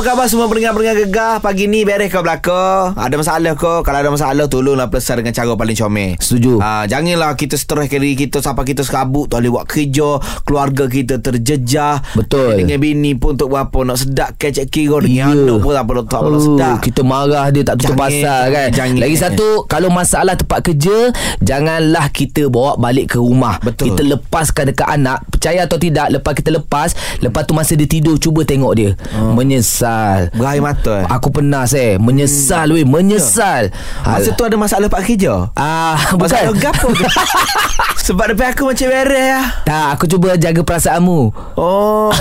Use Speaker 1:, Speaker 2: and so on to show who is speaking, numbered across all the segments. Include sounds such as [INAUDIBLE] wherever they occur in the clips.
Speaker 1: Apa khabar semua pendengar-pendengar gegar Pagi ni beres kau belakang Ada masalah kau Kalau ada masalah Tolonglah pelesar dengan cara paling comel
Speaker 2: Setuju.
Speaker 1: ha, Janganlah kita stres diri kita Sampai kita serabut Tak boleh buat kerja Keluarga kita terjejah
Speaker 2: Betul.
Speaker 1: Dengan bini pun Untuk berapa Nak sedap kecek kira Dengan
Speaker 2: Ya.
Speaker 1: anak pun Tak perlu tak perlu
Speaker 2: Oh,
Speaker 1: sedap
Speaker 2: Kita marah dia tak tutup
Speaker 1: Jangan.
Speaker 2: pasal kan
Speaker 1: Jangan.
Speaker 2: Lagi satu Kalau masalah tempat kerja Janganlah kita bawa balik ke rumah
Speaker 1: Betul.
Speaker 2: Kita lepaskan dekat anak Percaya atau tidak Lepas kita lepas Lepas tu masa dia tidur Cuba tengok dia
Speaker 1: Oh.
Speaker 2: Menyesal
Speaker 1: Berair mata eh.
Speaker 2: Aku pernah saya Menyesal weh. Menyesal.
Speaker 1: Masa tu ada masalah pak kerja?
Speaker 2: Ah,
Speaker 1: Masalah
Speaker 2: bukan.
Speaker 1: gapo ke? [LAUGHS] Sebab depan aku macam beres lah
Speaker 2: Tak aku cuba jaga perasaanmu.
Speaker 1: Oh. [LAUGHS]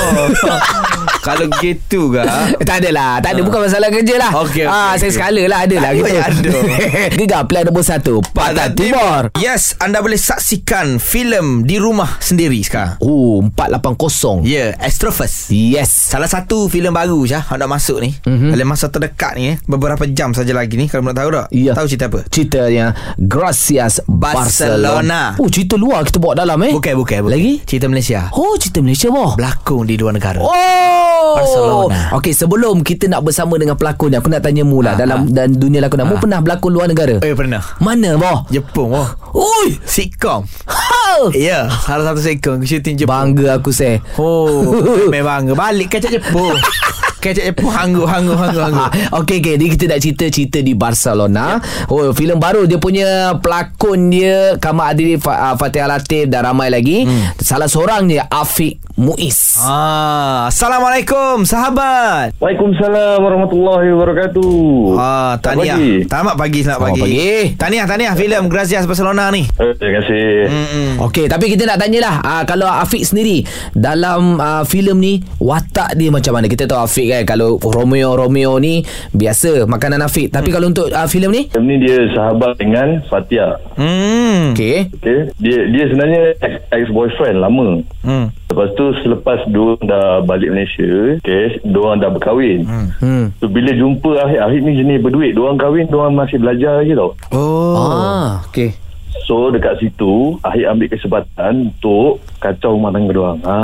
Speaker 1: Kalau gitu ke
Speaker 2: Eh, Tak adalah Tak ada. Bukan masalah kerja lah.
Speaker 1: Okey, okey,
Speaker 2: ah, Saya sekala lah Ada lah gitu.
Speaker 1: ada. [LAUGHS]
Speaker 2: Gegar plan nombor satu. Pantai Timur.
Speaker 1: Yes Anda boleh saksikan filem di rumah sendiri sekarang.
Speaker 2: Oh 480
Speaker 1: Ya yeah, Astrophus
Speaker 2: Yes.
Speaker 1: Salah satu filem baru je Nak masuk ni
Speaker 2: Mhm.
Speaker 1: mm-hmm. Dalam masa terdekat ni eh, Beberapa jam saja lagi ni Kalau nak tahu tak?
Speaker 2: Ya.
Speaker 1: Tahu cerita apa?
Speaker 2: Ceritanya Gracias
Speaker 1: Barcelona.
Speaker 2: Barcelona. Oh cerita luar kita bawa dalam eh?
Speaker 1: Bukan bukan, bukan.
Speaker 2: Lagi?
Speaker 1: Cerita Malaysia.
Speaker 2: Oh cerita Malaysia boh
Speaker 1: Berlakon di dua negara.
Speaker 2: Oh!
Speaker 1: Barcelona.
Speaker 2: Okey sebelum kita nak bersama dengan pelakon ni Aku nak tanya mu lah
Speaker 1: Ha,
Speaker 2: Dalam
Speaker 1: ha.
Speaker 2: dan dunia lakonan Mu
Speaker 1: Ha.
Speaker 2: pernah berlakon luar negara?
Speaker 1: Eh pernah.
Speaker 2: Mana boh
Speaker 1: Jepun wah.
Speaker 2: Ui!
Speaker 1: Sitcom.
Speaker 2: Ha.
Speaker 1: Ya yeah, Salah satu sitcom Shooting Jepun.
Speaker 2: Bangga aku saya
Speaker 1: Oh [LAUGHS] Memang Balik kacak Jepun [LAUGHS] Kacak Jepun Hanggu Hanggu Hanggu Hanggu [LAUGHS]
Speaker 2: Okey okey, ni kita nak cerita-cerita di Barcelona.
Speaker 1: Ya.
Speaker 2: Oh, filem baru dia punya pelakon dia Kamal Adili Fa- uh, Fatihah Latif dan ramai lagi.
Speaker 1: Hmm.
Speaker 2: Salah seorang dia Afiq Muiz.
Speaker 1: Ah, Assalamualaikum sahabat.
Speaker 3: Waalaikumsalam warahmatullahi wabarakatuh.
Speaker 1: Ah, tahniah. Selamat pagi, selamat
Speaker 2: Selamat
Speaker 1: pagi.
Speaker 2: pagi.
Speaker 1: Tahniah, tahniah filem Gracias Barcelona ni.
Speaker 3: Eh, terima kasih.
Speaker 1: Hmm.
Speaker 2: Okey, tapi kita nak tanyalah uh, kalau Afiq sendiri dalam uh, filem ni watak dia macam mana? Kita tahu Afiq kan kalau Romeo Romeo ni biasa makanan Afiq. Tapi kalau untuk uh, filem ni?
Speaker 3: Film ni dia sahabat dengan Fatia.
Speaker 1: Hmm.
Speaker 2: Okey.
Speaker 3: Okay. Dia dia sebenarnya ex, ex-boyfriend lama.
Speaker 1: Hmm.
Speaker 3: Lepas tu selepas dua dah balik Malaysia, okay, dua orang dah berkahwin. Hmm.
Speaker 2: Hmm.
Speaker 3: So bila jumpa akhir-akhir ni jenis berduit, dua orang kahwin, dua orang masih belajar lagi tau.
Speaker 1: Oh.
Speaker 2: Ah, okey.
Speaker 3: So dekat situ Akhir ambil kesempatan Untuk Kacau rumah tangga dia orang ha.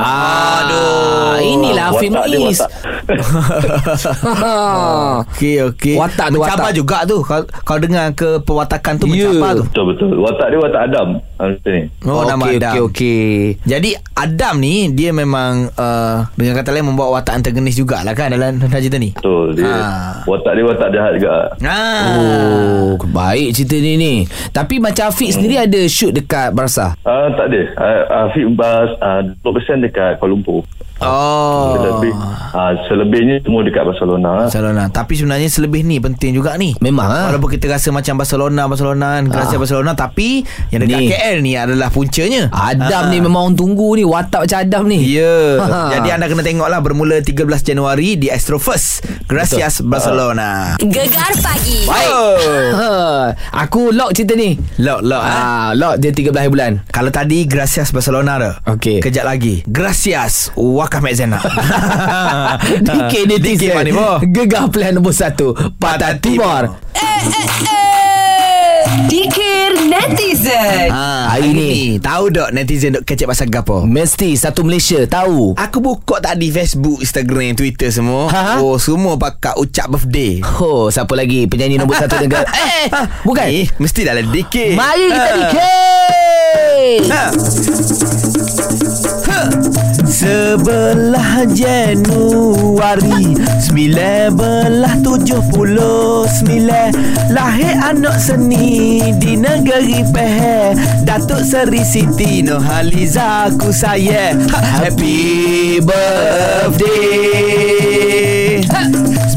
Speaker 2: Aduh, inilah Afiq
Speaker 3: Watak dia
Speaker 2: Muiz.
Speaker 3: watak [LAUGHS]
Speaker 1: Okey, okey.
Speaker 2: Watak tu,
Speaker 1: Mencabar
Speaker 2: watak.
Speaker 1: juga tu. Kau, kau dengar ke perwatakan tu
Speaker 2: Ya.
Speaker 1: mencabar tu.
Speaker 3: Betul-betul Watak dia watak Adam ha, ni
Speaker 1: Oh, nama
Speaker 2: okey,
Speaker 1: Adam.
Speaker 2: okey, okey.
Speaker 1: Jadi Adam ni dia memang uh, dengan kata lain membawa watak antagonis jugalah kan dalam cerita ni.
Speaker 3: Betul dia,
Speaker 1: Ha.
Speaker 3: Watak dia watak jahat juga
Speaker 1: Ah.
Speaker 2: Oh, baik cerita ni ni. Tapi macam Afiq sendiri ada shoot dekat Barca.
Speaker 3: Ah tak ada. Uh, Afiq Bas uh, 20% dekat Kuala Lumpur.
Speaker 1: Oh.
Speaker 3: Selebih uh, selebihnya semua dekat Barcelona.
Speaker 1: Barcelona Tapi sebenarnya selebih ni Penting juga ni
Speaker 2: Memang ah.
Speaker 1: Walaupun kita rasa macam Barcelona Barcelona Gracia
Speaker 2: Ah.
Speaker 1: Barcelona Tapi Yang dekat
Speaker 2: Ni.
Speaker 1: KL ni adalah puncanya
Speaker 2: Adam
Speaker 1: Ah.
Speaker 2: ni memang orang tunggu ni Watak macam Adam ni
Speaker 1: Ya
Speaker 2: Ha. [LAUGHS]
Speaker 1: Jadi anda kena tengok lah Bermula 13 Januari Di Astro First Gracias Barcelona
Speaker 4: Gegar pagi
Speaker 1: Oh. [LAUGHS]
Speaker 2: ha, Aku lock cerita ni
Speaker 1: Lock lock ah.
Speaker 2: ah, Lock dia 13 hari bulan
Speaker 1: Kalau tadi Gracias Barcelona dah
Speaker 2: Okey.
Speaker 1: Kejap lagi Gracias Wakaf Mek Zainab
Speaker 2: DK netizen
Speaker 1: DK mana boh
Speaker 2: Gegar plan nombor 1 Pantai Timur
Speaker 4: Dikir netizen
Speaker 1: ha,
Speaker 2: Hari ni.
Speaker 1: Tahu tak netizen duk kecek pasal gapo
Speaker 2: Mesti satu Malaysia tahu
Speaker 1: Aku buka tadi Facebook, Instagram, Twitter semua.
Speaker 2: Ha?
Speaker 1: Oh, semua pakai ucap birthday.
Speaker 2: Oh, siapa lagi penyanyi nombor satu negara? [LAUGHS] Eh, bukan.
Speaker 1: Eh, mesti dalam DK.
Speaker 2: Mari kita
Speaker 1: Ha.
Speaker 2: DK.
Speaker 1: Ha. Ha. Sebelah Januari Sembilan belah tujuh puluh sembilan. Lahir anak seni Di negeri Pehe Datuk Seri Siti Nurhaliza Ku saya ha. Happy birthday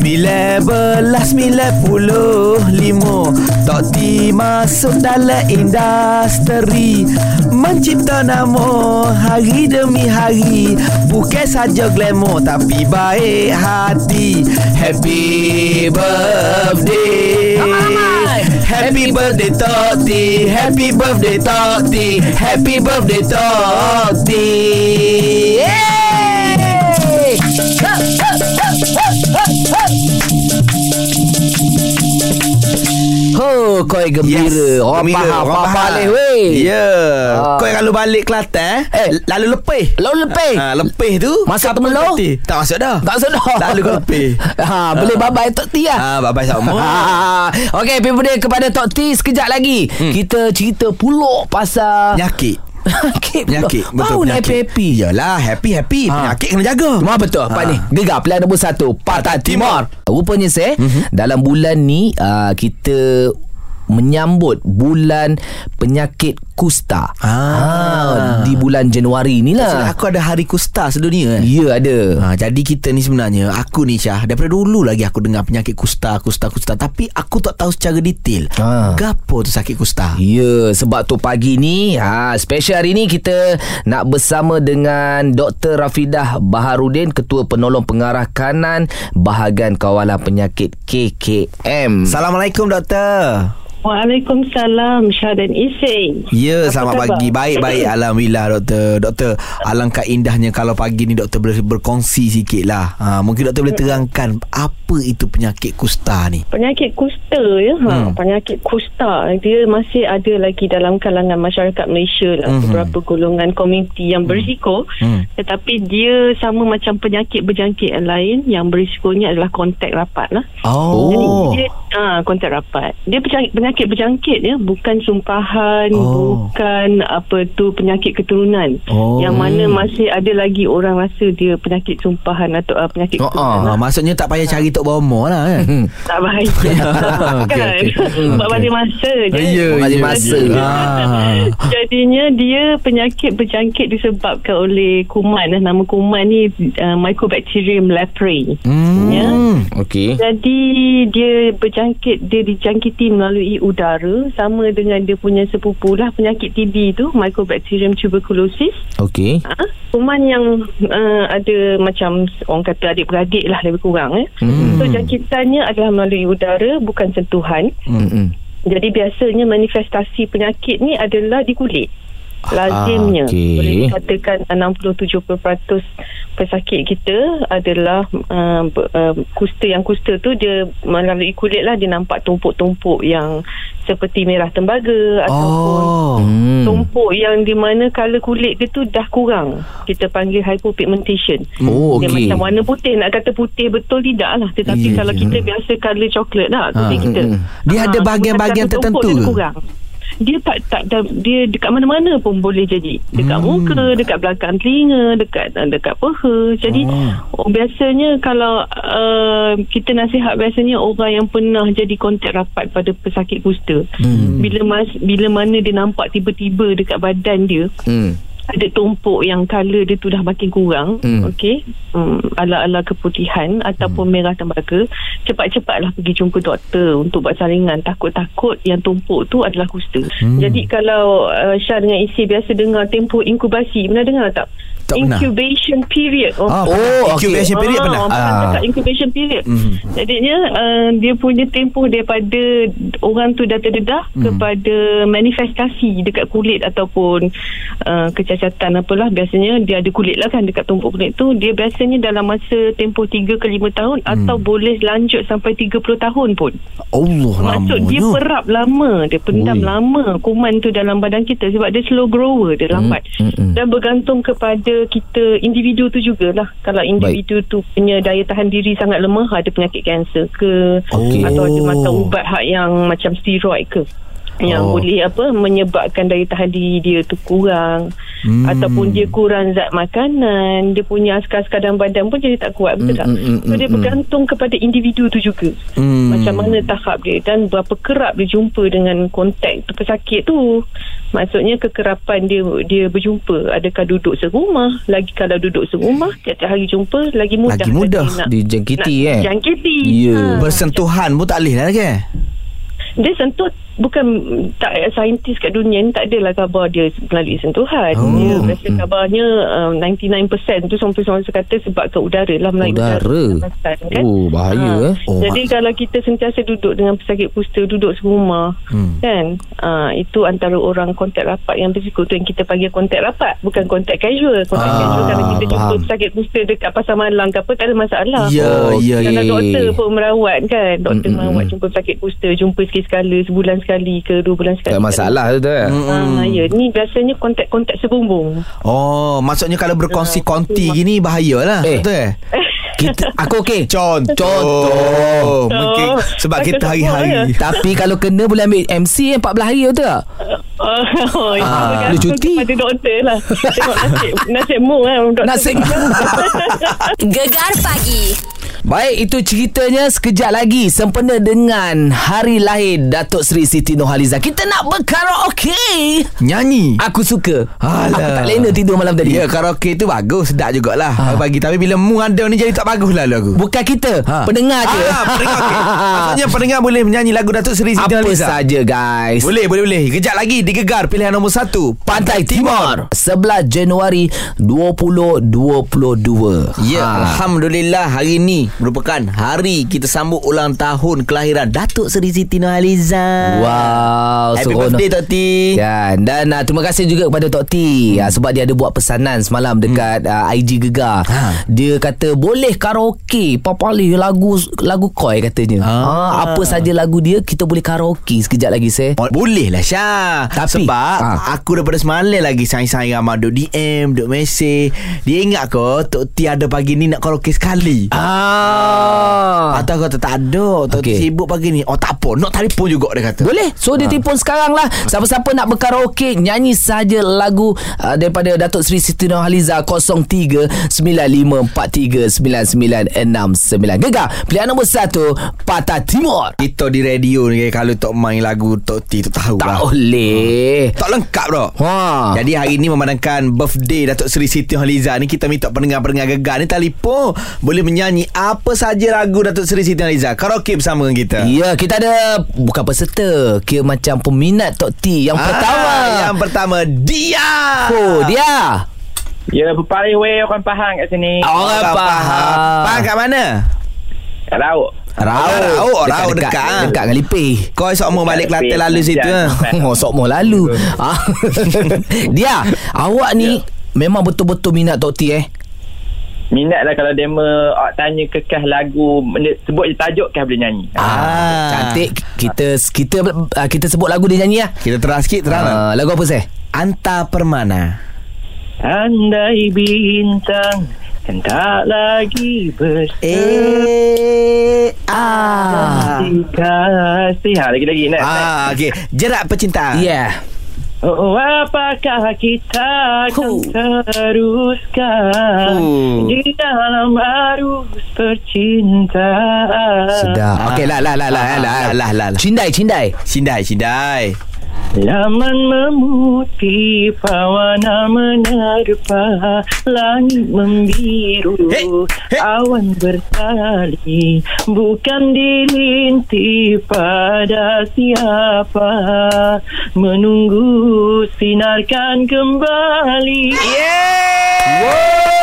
Speaker 1: Sembilan belas sembilan puluh lima Tok T masuk dalam industri. Mencipta nama hari demi hari. Bukan saja glamour tapi baik hati. Happy birthday. Happy birthday Tok T Happy birthday Tok T Happy birthday Tok T
Speaker 2: Hey! Koi gembira. Orang
Speaker 1: Gembira,
Speaker 2: faham,
Speaker 1: orang
Speaker 2: faham balik weh.
Speaker 1: Ya.
Speaker 2: Ah.
Speaker 1: Kau yang kalau balik Kelantan
Speaker 2: Eh.
Speaker 1: eh, lalu lepih.
Speaker 2: Lalu lepih.
Speaker 1: Ha, lepih tu
Speaker 2: Masuk
Speaker 1: kapal
Speaker 2: Temelor?
Speaker 1: peti. Tak masuk dah.
Speaker 2: Tak sedar.
Speaker 1: Lalu kau lepih.
Speaker 2: Ha, [LAUGHS] boleh bye-bye Tok T lah.
Speaker 1: Ha, bye-bye sama. [LAUGHS]
Speaker 2: Ah, Okey, pergi pada kepada Tok T sekejap lagi. Hmm. Kita cerita pulak pasal
Speaker 1: Penyakit. [LAUGHS]
Speaker 2: penyakit.
Speaker 1: Penyakit Betul
Speaker 2: Baru
Speaker 1: penyakit.
Speaker 2: happy-happy.
Speaker 1: Yalah happy-happy
Speaker 2: Ha.
Speaker 1: Penyakit kena jaga
Speaker 2: Cuma betul
Speaker 1: Ha.
Speaker 2: ni Gegar pilihan nombor satu Patah Timur Rupanya saya
Speaker 1: Mhm.
Speaker 2: mm-hmm. Dalam bulan ni uh, Kita Menyambut Bulan Penyakit Kusta
Speaker 1: Ah.
Speaker 2: Di bulan Januari ni
Speaker 1: Sebab
Speaker 2: lah
Speaker 1: Aku ada hari kusta sedunia eh.
Speaker 2: Ya ada
Speaker 1: Ha, jadi kita ni sebenarnya Aku ni Syah Daripada dulu lagi aku dengar penyakit kusta Kusta kusta Tapi aku tak tahu secara detail
Speaker 2: Ha.
Speaker 1: Gapo tu sakit kusta
Speaker 2: Ya, sebab tu pagi ni, ha, special hari ni kita nak bersama dengan Dr. Rafidah Baharudin, Ketua Penolong Pengarah Kanan Bahagian Kawalan Penyakit KKM.
Speaker 1: Assalamualaikum doktor
Speaker 5: Waalaikumsalam Syah dan Ising.
Speaker 1: Ya,
Speaker 5: Apa
Speaker 1: selamat
Speaker 5: khabar?
Speaker 1: pagi. Baik-baik. [LAUGHS] Alhamdulillah, doktor. Doktor, alangkah indahnya kalau pagi ni doktor boleh berkongsi sikit lah. Ha, mungkin doktor boleh terangkan apa itu penyakit kusta ni.
Speaker 5: Penyakit kusta ya. Ha,
Speaker 1: Hmm.
Speaker 5: penyakit kusta dia masih ada lagi dalam kalangan masyarakat Malaysia lah
Speaker 1: Mhm.
Speaker 5: beberapa golongan komuniti yang berisiko
Speaker 1: Hmm.
Speaker 5: tetapi dia sama macam penyakit berjangkit yang lain yang berisikonya adalah kontak rapat lah.
Speaker 1: Oh.
Speaker 5: Jadi dia ah kontak rapat. Dia penyakit, penyakit berjangkit ya, bukan sumpahan,
Speaker 1: Oh.
Speaker 5: bukan apa tu penyakit keturunan.
Speaker 1: Oh.
Speaker 5: Yang mana masih ada lagi orang rasa dia penyakit sumpahan atau uh, penyakit
Speaker 2: Oh,
Speaker 5: keturunan.
Speaker 1: Ha, maksudnya tak payah cari Tok Bomo lah kan. [LAUGHS]
Speaker 5: Tak bahaya [LAUGHS]
Speaker 2: Okey,
Speaker 5: kan. Sebab
Speaker 1: Okey.
Speaker 5: bagi masa je
Speaker 1: Ya,
Speaker 2: Bagi
Speaker 1: ya.
Speaker 2: masa.
Speaker 1: Ah. [LAUGHS]
Speaker 5: Jadinya dia penyakit berjangkit disebabkan oleh kuman eh. Nama kuman ni uh, Mycobacterium leprae
Speaker 1: Hmm.
Speaker 5: Ya.
Speaker 2: Okey.
Speaker 5: Jadi dia berjangkit Dia dijangkiti melalui udara Sama dengan dia punya sepupu lah Penyakit TB tu Mycobacterium tuberculosis
Speaker 2: Okey.
Speaker 5: ha? Kuman yang uh, ada macam Orang kata adik-beradik lah lebih kurang eh.
Speaker 2: Hmm.
Speaker 5: So jangkitannya adalah melalui udara Bukan sentuhan
Speaker 2: Hmm.
Speaker 5: Jadi biasanya manifestasi penyakit ni adalah di kulit. Lazimnya
Speaker 2: Ah, okey.
Speaker 5: boleh dikatakan 60-70% pesakit kita adalah uh, uh, kusta yang kusta tu dia melalui kulit lah dia nampak tumpuk-tumpuk yang seperti merah tembaga ataupun
Speaker 1: Oh.
Speaker 2: Hmm.
Speaker 5: tumpuk yang di mana color kulit dia tu dah kurang. Kita panggil hypopigmentation.
Speaker 2: Oh,
Speaker 5: Dia
Speaker 2: okey.
Speaker 5: macam warna putih Nak kata putih betul tidak lah Tetapi
Speaker 1: Ya,
Speaker 5: kalau kita biasa Color coklat lah Kulit
Speaker 1: Ha,
Speaker 5: kita.
Speaker 1: Dia ada
Speaker 5: Ah,
Speaker 1: bahagian-bahagian tertentu
Speaker 5: dia
Speaker 1: ke?
Speaker 5: kurang dia tak tak dia dekat mana-mana pun boleh jadi dekat
Speaker 1: Hmm.
Speaker 5: muka dekat belakang telinga dekat dekat peha jadi oh. biasanya kalau uh, kita nasihat biasanya orang yang pernah jadi kontak rapat pada pesakit kusta
Speaker 1: Hmm.
Speaker 5: bila mas, bila mana dia nampak tiba-tiba dekat badan dia
Speaker 2: Hmm.
Speaker 5: Ada tumpuk yang color dia tu dah makin kurang
Speaker 2: Hmm.
Speaker 5: okey hmm, ala-ala keputihan ataupun
Speaker 1: Hmm.
Speaker 5: merah tembaga cepat-cepatlah pergi jumpa doktor untuk buat saringan takut-takut yang tumpuk tu adalah kusta
Speaker 1: Hmm.
Speaker 5: jadi kalau uh, Syah dengan Isi biasa dengar tempoh inkubasi pernah dengar tak
Speaker 1: Tak pernah.
Speaker 5: incubation period oh,
Speaker 1: Ah,
Speaker 2: Oh,
Speaker 1: oh incubation
Speaker 5: Ah,
Speaker 1: period pernah.
Speaker 5: orang
Speaker 2: Ah.
Speaker 5: incubation period.
Speaker 1: Mhm.
Speaker 5: Jadinya uh, dia punya tempoh daripada orang tu dah terdedah
Speaker 1: Mhm.
Speaker 5: kepada manifestasi dekat kulit ataupun uh, kecacatan apalah biasanya dia ada kulit lah kan dekat tumpuk kulit tu dia biasanya dalam masa tempoh 3 ke 5 tahun
Speaker 1: Hmm.
Speaker 5: atau boleh lanjut sampai 30 tahun pun.
Speaker 1: Allah
Speaker 5: Maksud dia perap lama Dia pendam
Speaker 2: Ui.
Speaker 5: lama Kuman tu dalam badan kita Sebab dia slow grower Dia lambat
Speaker 2: mm, mm.
Speaker 5: Dan bergantung kepada kita Individu tu jugalah Kalau individu tu punya Daya tahan diri sangat lemah Ada penyakit kanser ke
Speaker 2: Okey.
Speaker 5: Atau ada makan ubat hak yang Macam steroid ke yang
Speaker 2: Oh.
Speaker 5: boleh apa menyebabkan daya tahan diri dia tu kurang
Speaker 1: Hmm.
Speaker 5: hmm. ataupun dia kurang zat makanan dia punya askar-askar dalam badan pun jadi tak kuat betul
Speaker 2: Hmm,
Speaker 5: tak
Speaker 2: hmm, hmm,
Speaker 5: so dia
Speaker 2: hmm,
Speaker 5: bergantung kepada individu tu juga
Speaker 1: Hmm.
Speaker 5: macam mana tahap dia dan berapa kerap dia jumpa dengan kontak tu pesakit tu maksudnya kekerapan dia dia berjumpa adakah duduk serumah lagi kalau duduk serumah tiap-tiap hari jumpa lagi mudah
Speaker 1: Lagi mudah.
Speaker 5: nak,
Speaker 2: Dijangkiti
Speaker 5: nak
Speaker 2: eh.
Speaker 5: jangkiti
Speaker 2: Ya.
Speaker 5: ha.
Speaker 1: Bersentuhan pun tak boleh lah kan?
Speaker 5: dia sentuh bukan tak saintis kat dunia ni tak adalah khabar dia melalui sentuhan.
Speaker 1: Oh.
Speaker 5: Dia biasa khabarnya um, 99% tu sampai orang kata sebab ke udara lah melalui
Speaker 2: Udara.
Speaker 5: Kan?
Speaker 2: Oh, bahaya, eh.
Speaker 1: Oh,
Speaker 5: Jadi
Speaker 1: mak-
Speaker 5: kalau kita sentiasa duduk dengan pesakit kusta duduk serumah
Speaker 1: Hmm.
Speaker 5: kan uh, itu antara orang kontak rapat yang berisiko tu yang kita panggil kontak rapat bukan kontak casual. Kontak
Speaker 2: Ah,
Speaker 5: casual kalau kita jumpa
Speaker 2: faham.
Speaker 5: pesakit kusta dekat pasar malam ke apa tak ada masalah.
Speaker 1: Ya,
Speaker 2: Oh,
Speaker 1: ya,
Speaker 5: Kalau
Speaker 2: okey.
Speaker 5: doktor pun merawat kan Doktor
Speaker 2: Mm,
Speaker 5: merawat
Speaker 2: mm.
Speaker 5: Jumpa sakit kusta Jumpa sikit sekala Sebulan sekali sekali ke dua bulan sekali
Speaker 2: Tak masalah tu tu.
Speaker 5: Ah, ya, ni biasanya kontak-kontak sebumbung.
Speaker 1: Oh, maksudnya kalau berkongsi konti gini bahayalah.
Speaker 2: Eh.
Speaker 1: Betul eh?
Speaker 2: Kita, aku okey.
Speaker 1: Contoh.
Speaker 2: Contoh.
Speaker 1: Mungkin sebab
Speaker 5: Pakai
Speaker 1: kita hari-hari.
Speaker 2: Tapi kalau kena boleh ambil MC yang 14 hari tu tak?
Speaker 5: Oh, itu
Speaker 2: Ah,
Speaker 5: bergantung
Speaker 2: dia cuti.
Speaker 5: Kepada doktor lah. Tengok nasib, [LAUGHS] nasib mu kan.
Speaker 2: Nasib [LAUGHS]
Speaker 4: Gegar pagi.
Speaker 2: Baik, itu ceritanya sekejap lagi sempena dengan hari lahir Datuk Seri Siti Nurhaliza. Kita nak berkaraoke.
Speaker 1: Nyanyi.
Speaker 2: Aku suka.
Speaker 1: Alah.
Speaker 2: Aku tak lena tidur malam tadi.
Speaker 1: Ya, karaoke tu bagus. Sedap jugalah.
Speaker 2: Ha.
Speaker 1: Pagi. Tapi bila mu ada ni jadi tak bagus lah lagu.
Speaker 2: Bukan kita,
Speaker 1: Ha.
Speaker 2: pendengar je.
Speaker 1: Ah, pendengar. Okay. Maksudnya pendengar boleh menyanyi lagu Datuk Seri Siti
Speaker 2: Apa
Speaker 1: Nurhaliza.
Speaker 2: saja guys.
Speaker 1: Boleh, boleh, boleh. Kejap lagi digegar pilihan nombor satu.
Speaker 2: Pantai Timur 11 Januari 2022
Speaker 1: Ya,
Speaker 2: Ha.
Speaker 1: Alhamdulillah hari ini merupakan hari kita sambut ulang tahun kelahiran Datuk Seri Siti Nurhaliza.
Speaker 2: Wow
Speaker 1: Happy
Speaker 2: seronok.
Speaker 1: birthday Tok T.
Speaker 2: Kan Dan uh, terima kasih juga kepada Tok T hmm. uh, Sebab dia ada buat pesanan semalam Dekat hmm. uh, IG Gegar
Speaker 1: Ha.
Speaker 2: Dia kata Boleh karaoke Papali lagu Lagu koi katanya
Speaker 1: Ah.
Speaker 2: ha. Apa saja lagu dia Kita boleh karaoke Sekejap lagi saya
Speaker 1: Oh, Boleh lah Syah
Speaker 2: Tapi-
Speaker 1: Sebab
Speaker 2: ha.
Speaker 1: Aku daripada semalam lagi Sayang-sayang ramai Duk DM Duk mesej Dia ingat kau Tok T ada pagi ni Nak karaoke sekali
Speaker 2: Ah.
Speaker 1: Atau kata tak ada Tok
Speaker 2: Okey.
Speaker 1: T sibuk pagi ni. Oh tak apa. Nak telefon juga dia kata.
Speaker 2: Boleh. So dia telefon sekarang lah. Siapa-siapa nak berkaraoke Nyanyi saja lagu uh, Daripada Datuk Seri Siti Nurhaliza 03-9543-9969 Gegar Pilihan nombor 1 Patah Timur.
Speaker 1: Kita di radio ni Kalau Tok main lagu Tok T tu tahu
Speaker 2: Tak
Speaker 1: lah.
Speaker 2: boleh.
Speaker 1: Tak lengkap dah
Speaker 2: Ha.
Speaker 1: Jadi hari ni memandangkan birthday Datuk Seri Siti Nurhaliza ni kita minta pendengar-pendengar gegar ni telefon. Boleh menyanyi apa saja lagu Datuk Seri Siti Nurhaliza. Karaoke bersama dengan kita.
Speaker 2: Ya, kita ada bukan peserta, kira macam peminat Tok T yang
Speaker 1: Ah,
Speaker 2: pertama.
Speaker 1: Yang pertama dia.
Speaker 2: Oh, dia.
Speaker 6: Ya, berpaling weh orang Pahang kat sini.
Speaker 2: Orang faham.
Speaker 1: Faham kat mana?
Speaker 6: Kat laut.
Speaker 1: Raut. Raut, Raut dekat.
Speaker 2: dekat, dekat dengan Lipih.
Speaker 1: Kau esok mau balik
Speaker 6: Dekat
Speaker 1: Kelantan lalu situ.
Speaker 6: Ya.
Speaker 1: ah. [LAUGHS]
Speaker 2: Oh, sok mau lalu. Ah. [LAUGHS] dia, awak ni memang betul-betul minat Tok T eh.
Speaker 6: Minat lah kalau demo awak tanya kekeh lagu sebut je tajuk kekeh boleh nyanyi.
Speaker 1: Ah.
Speaker 2: Cantik. Kita kita ah, kita sebut lagu dia nyanyi lah.
Speaker 1: Kita terang sikit, terang. lah.
Speaker 2: Ah, lagu apa saya?
Speaker 1: Anta Permana.
Speaker 6: Andai bintang kan tak lagi bersama
Speaker 1: Eh. Ah.
Speaker 6: kasih. Ha, lagi-lagi nak.
Speaker 1: Ah, okey. Jerat percintaan.
Speaker 2: Yeah.
Speaker 6: Oh, apakah kita akan
Speaker 2: Huh.
Speaker 6: teruskan
Speaker 1: Huh.
Speaker 6: di dalam arus percintaan?
Speaker 2: Sedap. Okey, lah lah lah lah
Speaker 1: Ah,
Speaker 2: lah.
Speaker 1: lah, lah, lah, lah.
Speaker 2: Cindai, cindai.
Speaker 1: Cindai, cindai.
Speaker 6: Laman memutih Pawana menerpa Langit membiru.
Speaker 1: Hey, hey.
Speaker 6: Awan bertali Bukan dilintih pada siapa? Menunggu sinarkan kembali.
Speaker 2: Oh,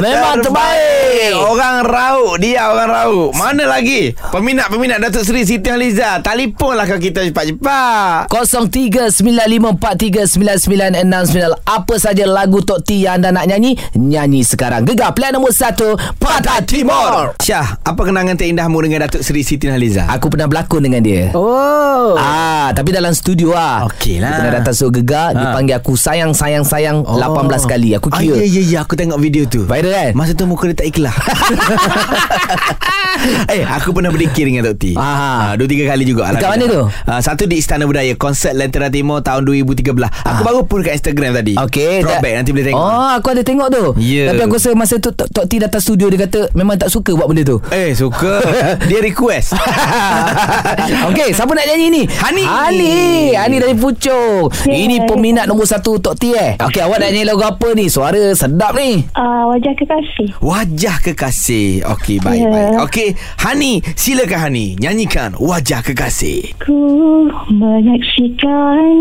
Speaker 2: memang terbaik.
Speaker 1: Orang rauk Dia orang rauk Mana lagi Peminat-peminat Datuk Seri Siti Nurhaliza Telefonlah ke kita cepat-cepat
Speaker 2: 0395439969 Apa saja lagu Tok T yang anda nak nyanyi Nyanyi sekarang Gegar pilihan nombor 1 Patah Timur
Speaker 1: Syah Apa kenangan terindahmu Dengan Datuk Seri Siti Nurhaliza
Speaker 2: Aku pernah berlakon dengan dia
Speaker 1: Oh
Speaker 2: Ah, tapi dalam studio lah.
Speaker 1: Okey lah.
Speaker 2: Dia pernah datang suruh gegar, dia
Speaker 1: Ha.
Speaker 2: panggil aku sayang sayang sayang oh. 18 kali. Aku
Speaker 1: ah,
Speaker 2: kira.
Speaker 1: Ya ya ya Aku tengok video tu
Speaker 2: Viral kan?
Speaker 1: Masa tu muka dia tak ikhlas [LAUGHS] Eh aku pernah berdikir dengan Tok T
Speaker 2: Ah.
Speaker 1: ah, Dua tiga kali juga
Speaker 2: Dekat mana tu?
Speaker 1: Ah, Satu di Istana Budaya Konsert Lentera Timur Tahun 2013 Aku baru pun kat Instagram tadi
Speaker 2: Okey.
Speaker 1: Throwback nanti boleh tengok
Speaker 2: Oh, aku ada tengok tu.
Speaker 1: Ya.
Speaker 2: Tapi aku rasa masa tu Tok T datang studio dia kata memang tak suka buat benda tu.
Speaker 1: Eh suka [LAUGHS] Dia request [LAUGHS]
Speaker 2: Okey, siapa nak nyanyi ni?
Speaker 1: Hani.
Speaker 2: Hani. Hani dari Puchong. Ini peminat nombor satu Tok T eh. Okey, awak nak nyanyi lagu apa ni? Suara sedap ni.
Speaker 7: Uh, wajah kekasih.
Speaker 1: Wajah Kekasih. Okey baik
Speaker 7: Ya.
Speaker 1: baik Okey Hani Silakan Hani Nyanyikan Wajah Kekasih.
Speaker 7: Ku menyaksikan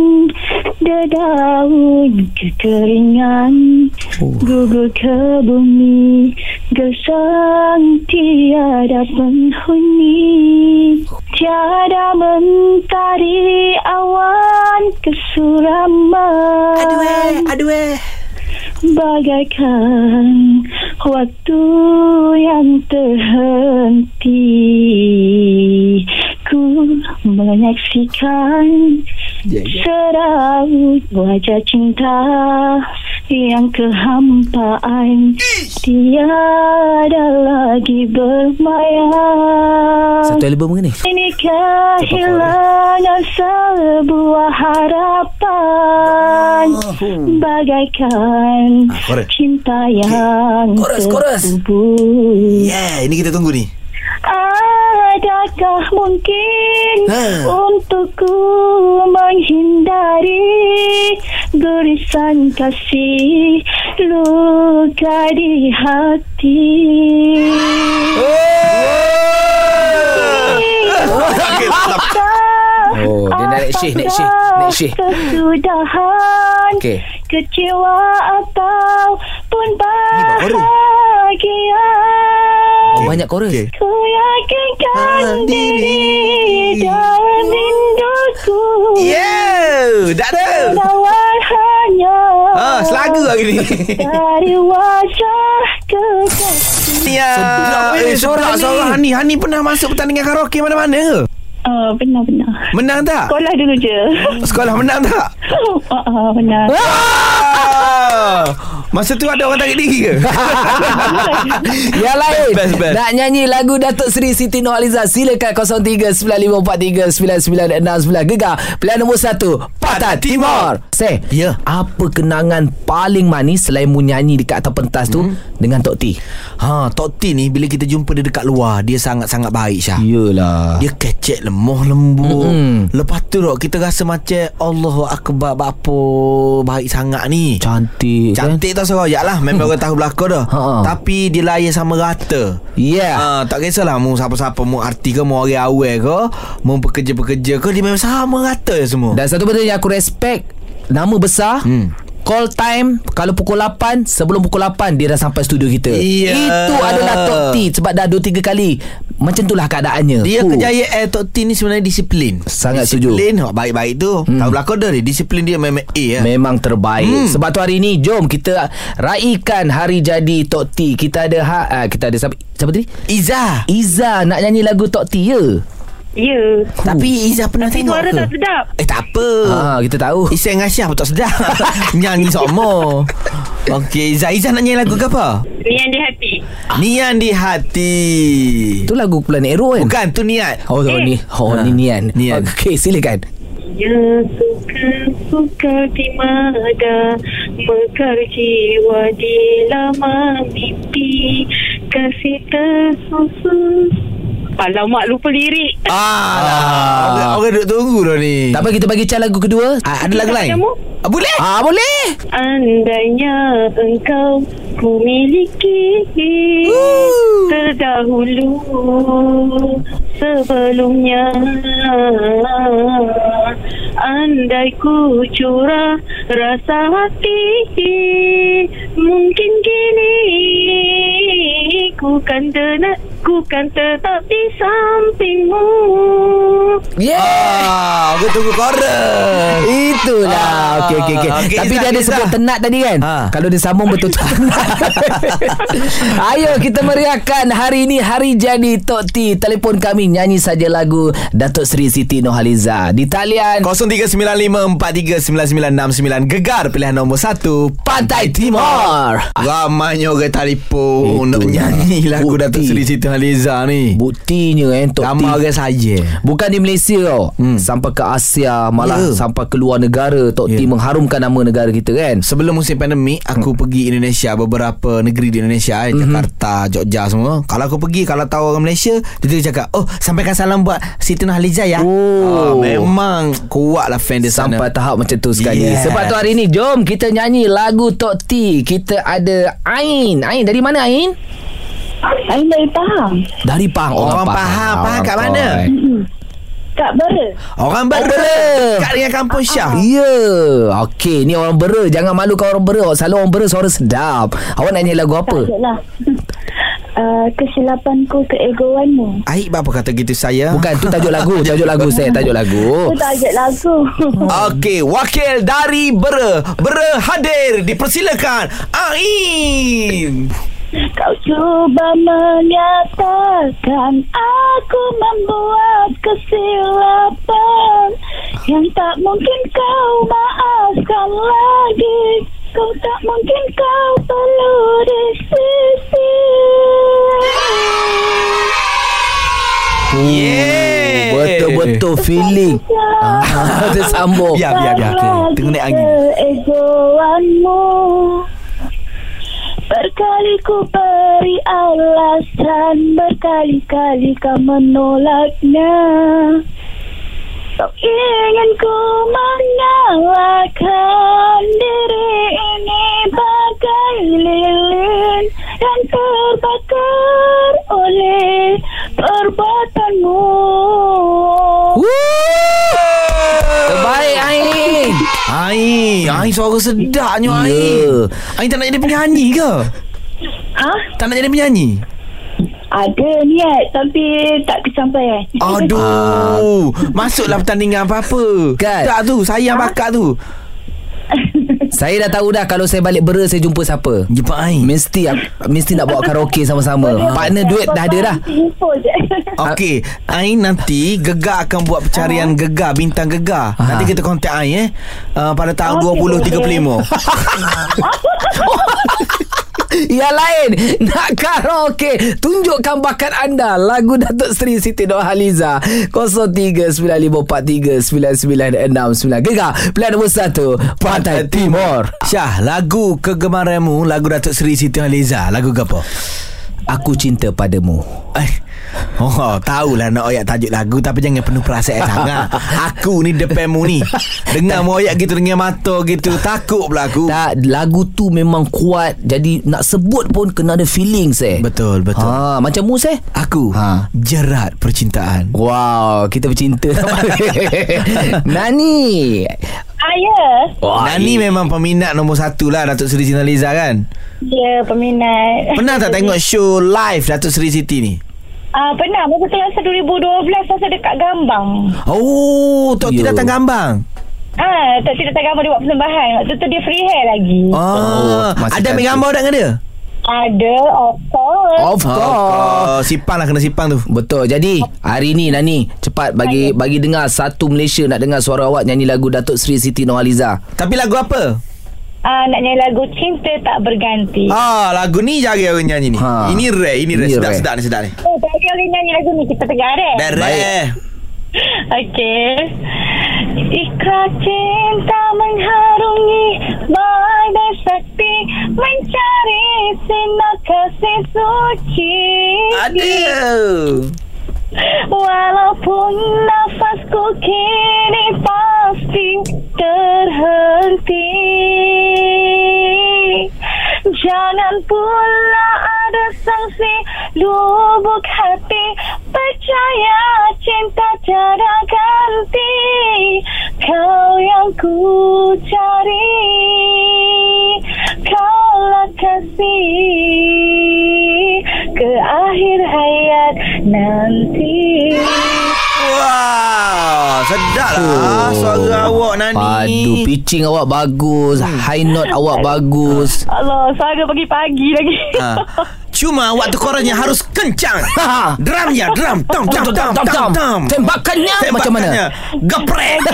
Speaker 7: Dedaun kekeringan Gugur ke bumi Gesang tiada penghuni. Tiada mentari awan kesuraman
Speaker 1: Aduh eh Aduh eh
Speaker 7: Bagaikan waktu yang terhenti Ku Menyaksikan Seraut wajah cinta Yang kehampaan Tiada lagi bermayang
Speaker 2: Satu album ke ni?
Speaker 7: Ini kehilangan sebuah harapan Bagaikan
Speaker 1: Ah, korek.
Speaker 7: cinta yang
Speaker 2: Chorus, chorus.
Speaker 7: terkubur
Speaker 1: Yeah, ini kita tunggu ni.
Speaker 7: Adakah mungkin
Speaker 1: Ha.
Speaker 7: untukku menghindari Gerisan kasih luka di hati
Speaker 2: Oh, dia nak naik shift, naik shift, naik shift.
Speaker 7: Kesudahan
Speaker 2: Okey.
Speaker 7: Kecewa ataupun bahagia
Speaker 2: Oh, banyak chorus.
Speaker 1: Okey.
Speaker 7: Ku yakinkan diri
Speaker 1: diri.
Speaker 7: dalam rinduku
Speaker 1: Yeah, dah ada.
Speaker 7: Nawar hanya
Speaker 1: Ah, selagu lagi ni.
Speaker 7: Dari wajah kekasih
Speaker 1: Ya, eh,
Speaker 2: suara
Speaker 1: suara
Speaker 2: Hani.
Speaker 1: Hani. Hani pernah masuk pertandingan karaoke mana-mana ke?
Speaker 7: uh, Benar-benar
Speaker 1: Menang tak?
Speaker 7: Sekolah dulu je
Speaker 1: Sekolah menang tak?
Speaker 7: uh, uh, Benar
Speaker 1: Ah, Masa tu ada orang tarik diri ke? [LAUGHS]
Speaker 2: Yang lain
Speaker 1: Best, best, best.
Speaker 2: Nak nyanyi lagu Datuk Seri Siti Nurhaliza Silakan 0395439969 Gegar Pilihan nombor 1 Patah Timur Say
Speaker 1: Ya.
Speaker 2: Apa kenangan paling manis Selain mu nyanyi dekat atas pentas tu Dengan Tok T
Speaker 1: Ha, Tok T ni bila kita jumpa dia dekat luar, dia sangat-sangat baik Syah.
Speaker 2: Yelah
Speaker 1: Dia kecek lemah lembut
Speaker 2: Mm-mm.
Speaker 1: Lepas tu dok Kita rasa macam Allahu Akbar Apa Baik sangat ni
Speaker 2: Cantik?
Speaker 1: Cantik tau seroyak lah. Memang [LAUGHS] orang tahu belakang dah
Speaker 2: Ha.
Speaker 1: Tapi dia layan sama rata.
Speaker 2: Yeah
Speaker 1: Ha, tak kisahlah Mu siapa-siapa Mu arti ke Mu orang awal ke Mu pekerja-pekerja ke Dia memang sama rata je semua.
Speaker 2: Dan satu benda yang aku respect Nama besar.
Speaker 1: Hmm.
Speaker 2: Call time Kalau pukul 8 Sebelum pukul 8 Dia dah sampai studio kita
Speaker 1: Iya.
Speaker 2: Itu adalah Tok T Sebab dah 2-3 kali Macam itulah keadaannya
Speaker 1: Dia
Speaker 2: Fuh.
Speaker 1: kejayaan Tok T ni sebenarnya disiplin
Speaker 2: Sangat setuju.
Speaker 1: Disiplin oh, Baik-baik tu hmm. Tahu belakang dah dia Disiplin dia memang A ya.
Speaker 2: Memang terbaik
Speaker 1: Hmm.
Speaker 2: Sebab tu hari ni Jom kita Raikan hari jadi Tok T Kita ada ha, uh, Kita ada siapa, siapa tadi?
Speaker 1: Iza
Speaker 2: Iza nak nyanyi lagu Tok T ya?
Speaker 5: Ya.
Speaker 1: Tapi Iza pernah tengok
Speaker 5: Suara
Speaker 1: ke?
Speaker 5: tak sedap.
Speaker 1: Eh tak apa.
Speaker 2: Ha, kita tahu.
Speaker 1: Isai dengan Syah pun tak sedap. [LAUGHS] Nyanyi sama Okey Iza Iza nak nyanyi lagu ke apa?
Speaker 5: Nian di hati.
Speaker 1: Nian di hati.
Speaker 2: Itu lagu Planet Arrow kan?
Speaker 1: Bukan tu niat.
Speaker 2: Oh, oh ni. Oh
Speaker 1: Ha,
Speaker 2: ni Nian
Speaker 1: Nian.
Speaker 2: Okey silakan.
Speaker 5: Ya suka-suka di mada Mekar jiwa di lama mimpi. Kasih tersusun Alamak lupa lirik
Speaker 1: Ah,
Speaker 2: Ah.
Speaker 1: Orang, duduk tunggu dah ni
Speaker 2: Tak apa kita bagi cal lagu kedua
Speaker 1: Ah, Ada lagu lain?
Speaker 5: Kamu?
Speaker 1: Ah, boleh?
Speaker 2: Ah boleh
Speaker 5: Andainya engkau ku miliki terdahulu sebelumnya andai ku curah rasa hati mungkin kini ku kan tenat ku kan tetap di sampingmu.
Speaker 2: Yeah
Speaker 1: Ah, aku tunggu korang
Speaker 2: Itulah.
Speaker 1: Ah,
Speaker 2: Okey okey okey.
Speaker 1: okey,
Speaker 2: Tapi
Speaker 1: Izzah,
Speaker 2: dia ada
Speaker 1: Izzah.
Speaker 2: sebut tenat tadi kan?
Speaker 1: Ha.
Speaker 2: Kalau dia sambung betul-betul tenat [LAUGHS] Ayo kita meriahkan Hari ini Hari jadi Tok T. Telefon kami Nyanyi saja lagu Datuk Seri Siti Nurhaliza Di talian.
Speaker 1: 0395439969 Gegar pilihan nombor 1
Speaker 2: Pantai Timur.
Speaker 1: Ramainya orang telefon. Nak nyanyi lagu
Speaker 2: Bukti.
Speaker 1: Datuk Seri Siti Haliza ni
Speaker 2: Buktinya eh T
Speaker 1: Ramai orang saja
Speaker 2: Bukan di Malaysia tau
Speaker 1: Hmm.
Speaker 2: Sampai ke Asia Malah
Speaker 1: Ya.
Speaker 2: sampai ke luar negara Tok T
Speaker 1: Ya.
Speaker 2: mengharumkan nama negara kita kan
Speaker 1: Sebelum musim pandemik Aku
Speaker 2: Hmm.
Speaker 1: pergi Indonesia Beberapa negeri di Indonesia eh,
Speaker 2: Mhm.
Speaker 1: Jakarta, Jogja semua Kalau aku pergi Kalau tahu orang Malaysia Dia cakap Oh sampaikan salam buat Siti Nurhaliza ya
Speaker 2: Oh.
Speaker 1: Memang Kuat lah fan dia sana
Speaker 2: Sampai tahap macam tu sekali
Speaker 1: Yes.
Speaker 2: Sebab tu hari ni Jom kita nyanyi lagu Tok T Kita ada Ain Ain dari mana Ain?
Speaker 7: Ain dari Pahang
Speaker 2: Dari Pahang
Speaker 1: Orang Pahang. Pahang kat mana?
Speaker 7: Kak Bara
Speaker 1: Orang
Speaker 2: Orang
Speaker 1: baru
Speaker 2: Bera.
Speaker 1: Dekat dengan kampung Syah
Speaker 2: Ya. Okey Ni orang bera. Jangan malukan orang bera. Selalu orang bera suara sedap. Awak nak nyanyi lagu apa?
Speaker 7: Tak lah. [LAUGHS] Uh, Kesilapanku keegoanmu.
Speaker 1: Aik apa kata gitu saya?
Speaker 2: Bukan tu tajuk lagu. [LAUGHS] Tajuk lagu saya Tajuk lagu.
Speaker 7: Itu tajuk lagu. [LAUGHS]
Speaker 1: Okey, wakil dari Bera. Bera hadir. Dipersilakan. Ain.
Speaker 7: Kau cuba menyatakan Aku membuat kesilapan Yang tak mungkin kau maafkan lagi Kau tak mungkin kau perlu di sisi
Speaker 1: Yeah.
Speaker 2: Betul-betul feeling. [LAUGHS] Ah, [LAUGHS] dia sambung.
Speaker 1: Biar, biar, biar. Tengok naik angin.
Speaker 7: Keegoanmu Berkali ku beri alasan Berkali-kali kau menolaknya. Kau ingin ku menyalakan diri ini bagai lilin Yang terbakar oleh perbuatanmu.
Speaker 2: Terbaik Ain,
Speaker 1: Ain suara sedapnya
Speaker 2: Ya.
Speaker 1: Ain. Ain tak nak jadi penyanyi ke?
Speaker 7: Ha?
Speaker 1: Tak nak jadi penyanyi?
Speaker 7: Ada niat tapi tak kesampaian.
Speaker 1: Aduh Masuklah pertandingan apa-apa
Speaker 2: Kan?
Speaker 1: Tak tu Sayang bakat tu [LAUGHS]
Speaker 2: Saya dah tahu dah kalau saya balik bera saya jumpa siapa.
Speaker 1: Jumpa Ain
Speaker 2: Mesti mesti nak bawa karaoke sama-sama. Partner duet dah ada dah. [LAUGHS]
Speaker 1: Okey, Ain nanti Gegar akan buat pencarian Gegar Bintang Gegar.
Speaker 2: Ah.
Speaker 1: Nanti kita kontak Ain eh uh, pada tahun
Speaker 7: Okey,
Speaker 1: 2035. [LAUGHS]
Speaker 2: Yang lain [LAUGHS] Nak karaoke. Tunjukkan bakat anda. Lagu Datuk Seri Siti Nurhaliza 0395439969 Gegar Pilihan nombor 1 Pantai Timur.
Speaker 1: Syah, lagu kegemaranmu lagu Datuk Seri Siti Nurhaliza. Lagu ke apa?
Speaker 2: Aku cinta padamu
Speaker 1: Eh. Oh, tahulah nak oyak tajuk lagu tapi jangan penuh perasaan sangat. Aku ni depanmu ni. Dengar mu oyak gitu dengan mata gitu, takut pula aku.
Speaker 2: tak, Lagu tu memang kuat Jadi nak sebut pun Kena ada feelings eh
Speaker 1: Betul, betul.
Speaker 2: ha, Macam mu eh
Speaker 1: Aku
Speaker 2: Ha.
Speaker 1: jerat percintaan.
Speaker 2: Wow Kita bercinta [LAUGHS] Nani
Speaker 7: Ayah.
Speaker 2: Wah,
Speaker 1: Nani memang peminat nombor satu lah Datuk Seri Siti Nurhaliza kan?
Speaker 7: Ya, peminat.
Speaker 1: Pernah tak tengok show live Datuk Seri Siti ni?
Speaker 7: Ah, pernah. Masa tu rasa 2012 masa dekat Gambang.
Speaker 1: Oh, Tok T
Speaker 2: Yo.
Speaker 1: datang gambang.
Speaker 7: Ah, tak tidak datang Gambang dia buat persembahan. Waktu tu dia free hair lagi.
Speaker 1: Oh,
Speaker 2: Oh, masih
Speaker 1: ada ambil gambar tak dengan dia?
Speaker 7: Ada, of course.
Speaker 2: Of course
Speaker 1: Oh, sipang lah kena sipang tu.
Speaker 2: Betul. Jadi hari ni Nani cepat bagi bagi dengar satu Malaysia nak dengar suara awak nyanyi lagu Datuk Seri Siti Nurhaliza.
Speaker 1: Tapi lagu apa?
Speaker 7: Ah, nak nyanyi lagu Cinta Tak Berganti.
Speaker 1: Ah, lagu ni jarang orang nyanyi ni.
Speaker 2: Ha.
Speaker 1: Ini rare, ini rare.
Speaker 2: Ini
Speaker 1: Sedap,
Speaker 2: rare.
Speaker 1: sedap ni, sedap ni.
Speaker 7: Oh, tadi orang nyanyi lagu ni. Kita tegar eh?
Speaker 1: Rare. [LAUGHS]
Speaker 7: Okey. Ikrar cinta mengharungi badai sakti mencari sinar kasih suci.
Speaker 1: Aduh.
Speaker 7: Walaupun nafasku kini pasti terhenti Jangan pula ada sanksi lubuk hati Percaya cinta tiada ganti Kau yang ku cari Kaulah kasih ke akhir hayat nanti
Speaker 1: Wah, sedap lah suara awak Nani.
Speaker 2: Padu pitching awak bagus, high note awak bagus.
Speaker 7: Allah, saya pagi-pagi lagi.
Speaker 1: Ha. [LAUGHS] Cuma waktu korangnya harus kencang.
Speaker 2: Ha.
Speaker 1: Drumnya, drum. Tam, tam, tam, tam, tam, tam.
Speaker 2: Tembakannya macam mana?
Speaker 1: Geprek. [LAUGHS]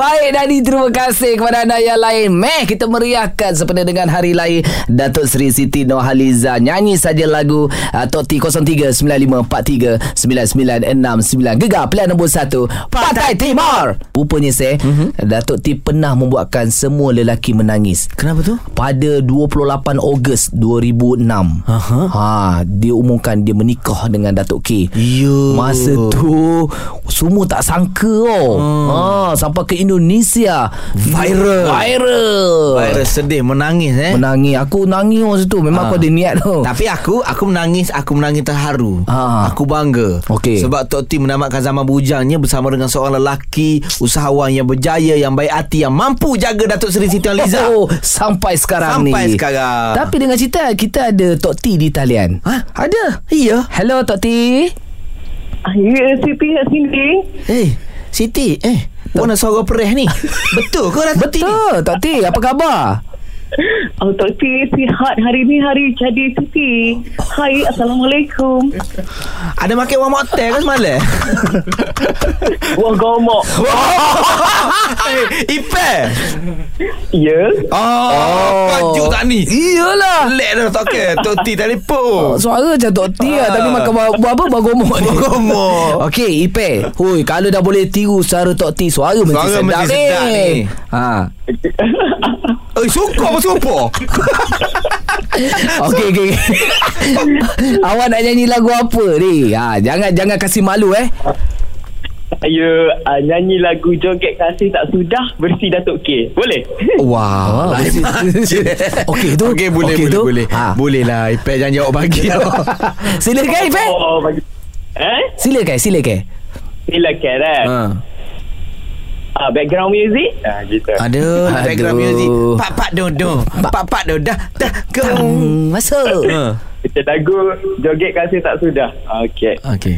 Speaker 2: Baik Nani Terima kasih kepada anda yang lain Meh kita meriahkan Sepenuh dengan hari lahir Datuk Seri Siti Nurhaliza Nyanyi saja lagu uh, Tok T 0395439969 Gegar pilihan nombor 1 Pantai Timur Rupanya saya mm-hmm. Datuk T pernah membuatkan Semua lelaki menangis
Speaker 1: Kenapa tu?
Speaker 2: pada 28 Ogos 2006
Speaker 1: Aha.
Speaker 2: ha, Dia umumkan dia menikah dengan Datuk K
Speaker 1: Yo.
Speaker 2: Masa tu Semua tak sangka oh. hmm. ha, Sampai ke Indonesia
Speaker 1: Viral.
Speaker 2: Viral
Speaker 1: Virus sedih menangis eh.
Speaker 2: Menangis Aku nangis masa tu Memang
Speaker 1: Ha.
Speaker 2: aku ada niat tu
Speaker 1: Tapi aku Aku menangis Aku menangis terharu
Speaker 2: Ah.
Speaker 1: Aku bangga
Speaker 2: Okey.
Speaker 1: Sebab Tok T menamatkan zaman bujangnya Bersama dengan seorang lelaki Usahawan yang berjaya Yang baik hati Yang mampu jaga Datuk Seri Siti Nurhaliza
Speaker 2: Oh, sampai sekarang
Speaker 1: Sampai
Speaker 2: ni
Speaker 1: sekarang.
Speaker 2: Tapi dengan cerita Kita ada Tok T di talian.
Speaker 1: Ha?
Speaker 2: Ada?
Speaker 1: Iya.
Speaker 2: Hello Tok T.
Speaker 5: Ya, Siti kat sini.
Speaker 1: Eh Siti Eh Mana suara perih ni? [LAUGHS] Betul ke Datuk T ni?
Speaker 2: Betul Tok T. Apa khabar
Speaker 7: Oh, Tok T sihat hari ni hari jadi Siti. Hai, Assalamualaikum.
Speaker 1: Ada makan wang motel ke semalam? [LAUGHS]
Speaker 6: Wah gomak.
Speaker 1: Eh, Ipe.
Speaker 6: Ya.
Speaker 1: Oh, oh. Kaju tak ni?
Speaker 2: Iyalah
Speaker 1: Lek dah tak ke? Tok T telefon.
Speaker 2: Suara macam Tok T lah Tapi makan buah, buah apa? Buah gomok ni
Speaker 1: Gomok.
Speaker 2: Okey Ipe Hui Kalau dah boleh tiru suara Tok T Suara mesti
Speaker 1: Suara
Speaker 2: sedap
Speaker 1: mesti sedap ni.
Speaker 2: Ha. [LAUGHS]
Speaker 1: Eh, suka apa suka? [LAUGHS]
Speaker 2: Okey okey. [LAUGHS] Awak nak nyanyi lagu apa ni? Ha, jangan jangan kasih malu eh.
Speaker 6: Saya uh, nyanyi lagu Joget Kasih Tak Sudah Bersih Datuk K. Boleh?
Speaker 1: Wow.
Speaker 2: Ah,
Speaker 1: macam. [LAUGHS]
Speaker 2: Okey tu.
Speaker 1: Okey, boleh,
Speaker 2: Okey
Speaker 1: boleh,
Speaker 2: tu.
Speaker 1: boleh.
Speaker 2: Ha.
Speaker 1: Boleh lah. Ipe jangan jawab pagi.
Speaker 2: Silakan Ipe.
Speaker 6: Oh, bagi. Eh?
Speaker 2: Silakan silakan.
Speaker 6: Silakan eh.
Speaker 2: Ha.
Speaker 6: Ah, background music? Ah, gitu.
Speaker 1: Aduh, nak background
Speaker 2: Aduh.
Speaker 1: music. Pak pak do do. Pak pak do dah dah ke.
Speaker 2: Masuk.
Speaker 1: Ha.
Speaker 6: Kita lagu Joget Kasih Tak Sudah. Okey.
Speaker 1: Okey.